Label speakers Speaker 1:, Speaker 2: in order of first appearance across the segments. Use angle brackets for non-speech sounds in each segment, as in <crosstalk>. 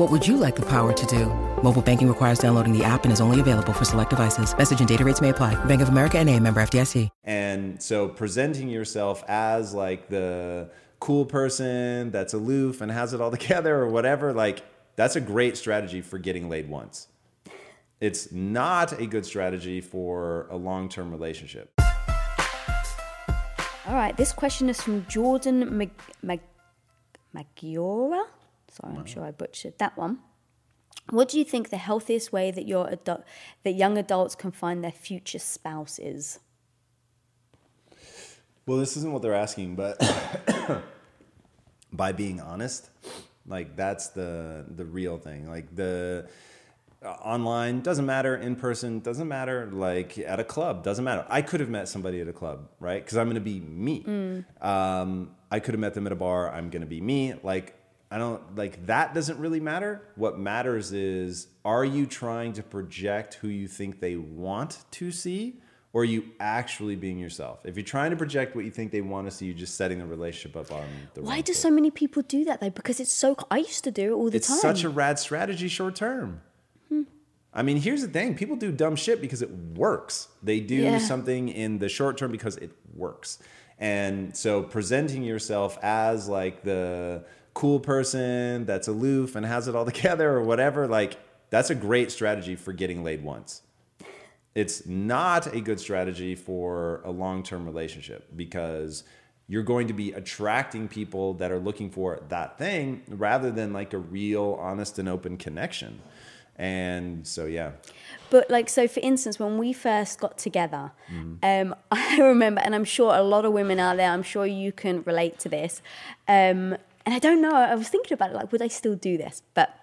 Speaker 1: What would you like the power to do? Mobile banking requires downloading the app and is only available for select devices. Message and data rates may apply. Bank of America and a member FDIC.
Speaker 2: And so presenting yourself as like the cool person that's aloof and has it all <laughs> together or whatever, like that's a great strategy for getting laid once. It's not a good strategy for a long-term relationship.
Speaker 3: All right, this question is from Jordan Mag- Mag- Magiora. Sorry, I'm sure I butchered that one. What do you think the healthiest way that your adult, that young adults can find their future spouse is?
Speaker 2: Well, this isn't what they're asking, but <coughs> by being honest, like that's the the real thing. Like the uh, online doesn't matter, in person doesn't matter, like at a club doesn't matter. I could have met somebody at a club, right? Because I'm going to be me. Um, I could have met them at a bar. I'm going to be me. Like I don't like that doesn't really matter. What matters is are you trying to project who you think they want to see or are you actually being yourself? If you're trying to project what you think they want to see, you're just setting the relationship up on the
Speaker 3: Why do
Speaker 2: foot.
Speaker 3: so many people do that though? Because it's so. I used to do it all the
Speaker 2: It's
Speaker 3: time.
Speaker 2: It's such a rad strategy short term. Hmm. I mean, here's the thing people do dumb shit because it works. They do
Speaker 3: Yeah.
Speaker 2: something in the short term because it works. And so presenting yourself as like the cool person that's aloof and has it all <laughs> together or whatever, like that's a great strategy for getting laid once. It's not a good strategy for a long term relationship because you're going to be attracting people that are looking for that thing rather than like a real, honest, and open connection. And so, yeah.
Speaker 3: But like, so for instance, when we first got together,
Speaker 2: Mm-hmm.
Speaker 3: um, <laughs> I remember, and I'm sure a lot of women out there, I'm sure you can relate to this. Um, and I don't know, I was thinking about it, like, would I still do this? But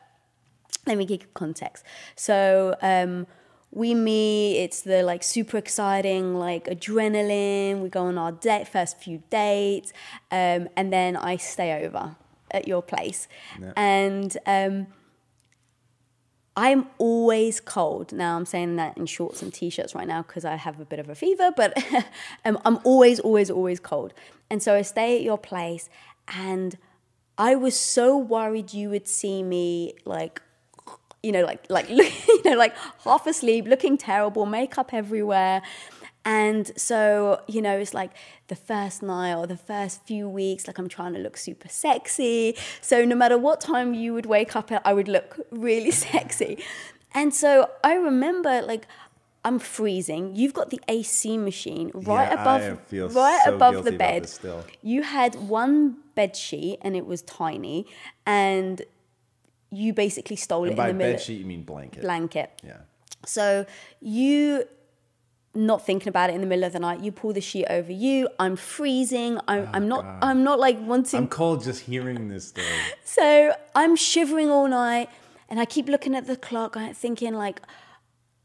Speaker 3: let me give you context. So um, we meet, it's the like super exciting, like adrenaline. We go on our date, first few dates, um, and then I stay over at your place. And um, I'm always cold. Now I'm saying that in shorts and t-shirts right now because I have a bit of a fever, but <laughs> um, I'm always, always, always cold. And so I stay at your place, and I was so worried you would see me like, you know, like like <laughs> you know, like half asleep, looking terrible, makeup everywhere. And so, you know, it's like the first night or the first few weeks, like I'm trying to look super sexy. So no matter what time you would wake up at, I would look really <laughs> sexy. And so I remember like I'm freezing. You've got the AC machine right
Speaker 2: Yeah,
Speaker 3: above right
Speaker 2: so
Speaker 3: above the bed. You had one bed sheet and it was tiny and you basically stole it
Speaker 2: by
Speaker 3: in the middle
Speaker 2: bed sheet, you mean blanket.
Speaker 3: blanket.
Speaker 2: Yeah.
Speaker 3: So you not thinking about it in the middle of the night, you pull the sheet over you. I'm freezing. I'm, oh, I'm not. I'm not like wanting.
Speaker 2: Oh, I'm cold just hearing this story. <laughs>
Speaker 3: so I'm shivering all night, and I keep looking at the clock, I'm thinking like,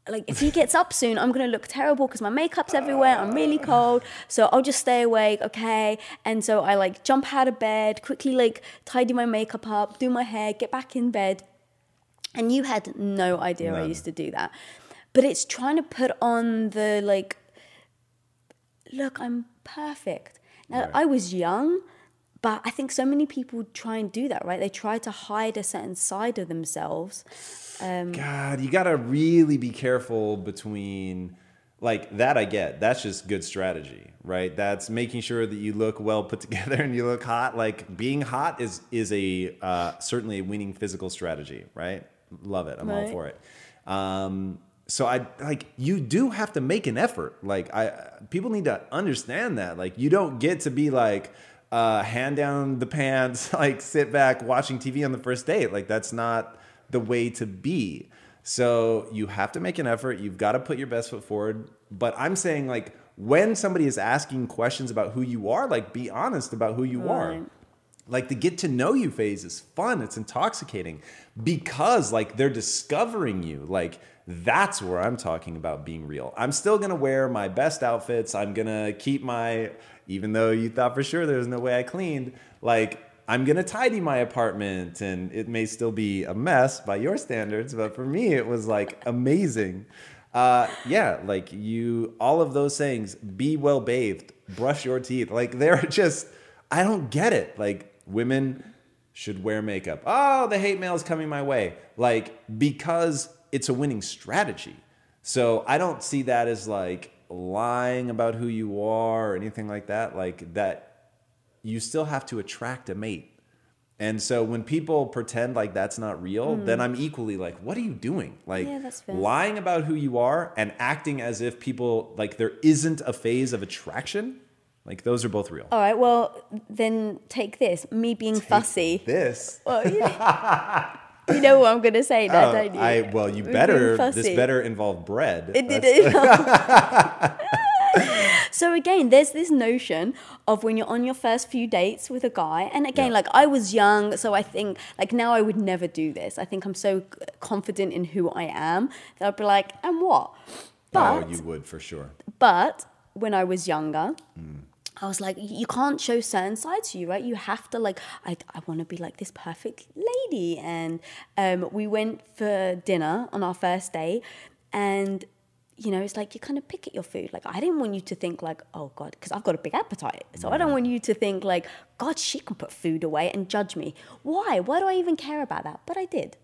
Speaker 3: like if he gets up soon, I'm gonna look terrible because my makeup's everywhere. I'm really cold, so I'll just stay awake, okay? And so I like jump out of bed, quickly like tidy my makeup up, do my hair, get back in bed. And you had no idea I used to do that. But it's trying to put on the like, look, I'm perfect. Now,
Speaker 2: Right.
Speaker 3: I was young, but I think so many people try and do that, right? They try to hide a certain side of themselves.
Speaker 2: God, you got to really be careful between like that. I get that's just good strategy, right? That's making sure that you look well put <laughs> together and you look hot. Like being hot is is a uh, certainly a winning physical strategy, right? Love it. I'm all for it. Um, so I like you do have to make an effort. Like I people need to understand that. Like you don't get to be like uh, hand down the pants, <laughs> like sit back watching TV on the first date. Like that's not the way to be. So you have to make an effort. You've got to put your best foot forward. But I'm saying like when somebody is asking questions about who you are, like be honest about who you are like the get to know you phase is fun it's intoxicating because like they're discovering you like that's where i'm talking about being real i'm still gonna wear my best outfits i'm gonna keep my even though you thought for sure there was no way i cleaned like i'm gonna tidy my apartment and it may still be a mess by your standards but for me it was like amazing uh, yeah, like you, all of those things, be well bathed, brush your teeth. Like they're <laughs> just, I don't get it. Like women should wear makeup. Oh, the hate mail is coming my way. Like because it's a winning strategy. So I don't see that as like lying about who you are or anything like that. Like that, you still have to attract a mate. And so when people pretend like that's not real, hmm. then I'm equally like, what are you doing? Like.
Speaker 3: Yeah,
Speaker 2: lying about who you are and acting as if people like there isn't a phase of attraction. Like those are both real.
Speaker 3: All right, well, then take this. Me being fussy.
Speaker 2: This
Speaker 3: Well, know, <laughs> you know what I'm going to say now,
Speaker 2: Oh,
Speaker 3: don't you?
Speaker 2: I well, you
Speaker 3: Me
Speaker 2: better. This better involve bread.
Speaker 3: It did <laughs> <laughs> so again, there's this notion of when you're on your first few dates with a guy, and again,
Speaker 2: Yeah.
Speaker 3: like I was young, so I think like now I would never do this. I think I'm so confident in who I am that I'd be like, and what? But
Speaker 2: oh, you would for sure.
Speaker 3: but when I was younger,
Speaker 2: Mm.
Speaker 3: I was like, you can't show certain sides to you, right? You have to like, I, I want to be like this perfect lady. And um, we went for dinner on our first day, and you know, it's like you kind of pick at your food. Like, I didn't want you to think like, oh God, because I've got a big appetite. So I don't want you to think like, God, she can put food away and judge me. Why? Why do I even care about that? But I did.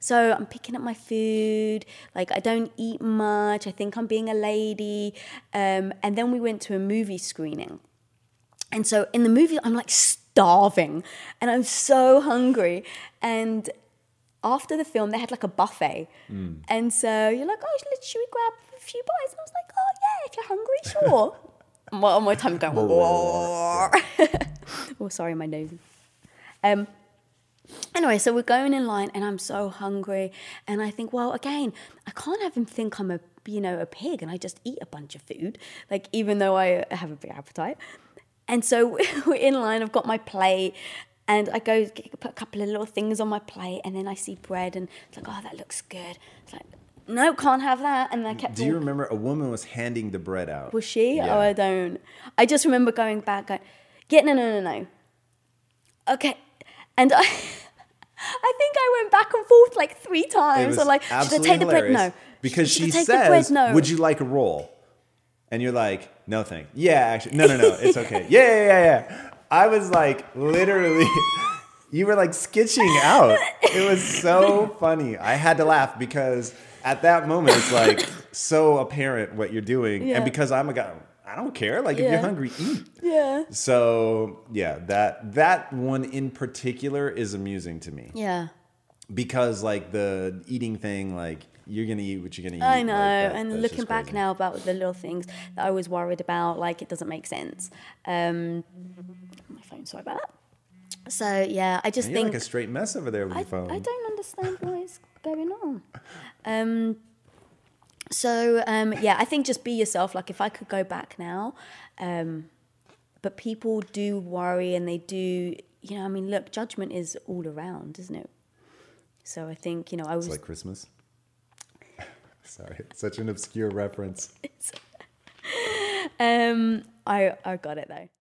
Speaker 3: So I'm picking up my food. Like I don't eat much. I think I'm being a lady. Um, and then we went to a movie screening. And so in the movie, I'm like starving and I'm so hungry. And after the film, they had like a buffet. And so you're like, oh, should we grab a few bites? And I was like, oh, yeah, if you're hungry, sure. <laughs> my, my tongue going, <laughs> oh, sorry, my nose. Um, Anyway, so we're going in line, and I'm so hungry, and I think, well, again, I can't have him think I'm a, you know, a pig, and I just eat a bunch of food, like even though I have a big appetite. And so <laughs> we're in line. I've got my plate, and I go get- put a couple of little things on my plate, and then I see bread, and it's like, oh, that looks good. It's like, no, can't have that. And I kept.
Speaker 2: Do you remember a woman was handing the bread out?
Speaker 3: Was she?
Speaker 2: Yeah.
Speaker 3: Oh, I don't. I just remember going back, going, yeah, no, no, no, no. Okay. And I, <laughs> I think I went back and forth like three times. I'm like, should I take the bread? No.
Speaker 2: Because
Speaker 3: Should
Speaker 2: she
Speaker 3: take the
Speaker 2: says,
Speaker 3: bread? No.
Speaker 2: "Would you like a roll?" And you're like, "No, thank." Yeah, actually, no, no, no, it's okay. Yeah, yeah, yeah, yeah. I was like, literally, <laughs> you were like sketching out. It was so funny. I had to laugh because at that moment, it's like so apparent what you're doing,
Speaker 3: Yeah.
Speaker 2: and because I'm a guy, I don't care. Like if you're hungry, eat.
Speaker 3: Yeah.
Speaker 2: So yeah, that that one in particular is amusing to me
Speaker 3: Yeah.
Speaker 2: because like the eating thing, like you're gonna eat what you're gonna eat.
Speaker 3: I know.
Speaker 2: like, that-
Speaker 3: and looking back now about the little things that I was worried about, like it doesn't make sense. Um, my phone, sorry about that. So yeah, I just think
Speaker 2: like a straight mess over there with
Speaker 3: I,
Speaker 2: your phone.
Speaker 3: I don't understand why it's going on. <laughs> Um, so um, yeah, I think just be yourself. Like if I could go back now, um, but people do worry and they do. You know, I mean, look, judgment is all around, isn't it? So I think you know, I was
Speaker 2: It's like Christmas. <laughs> Sorry, it's such an obscure reference. <laughs> <laughs>
Speaker 3: um, I I got it though.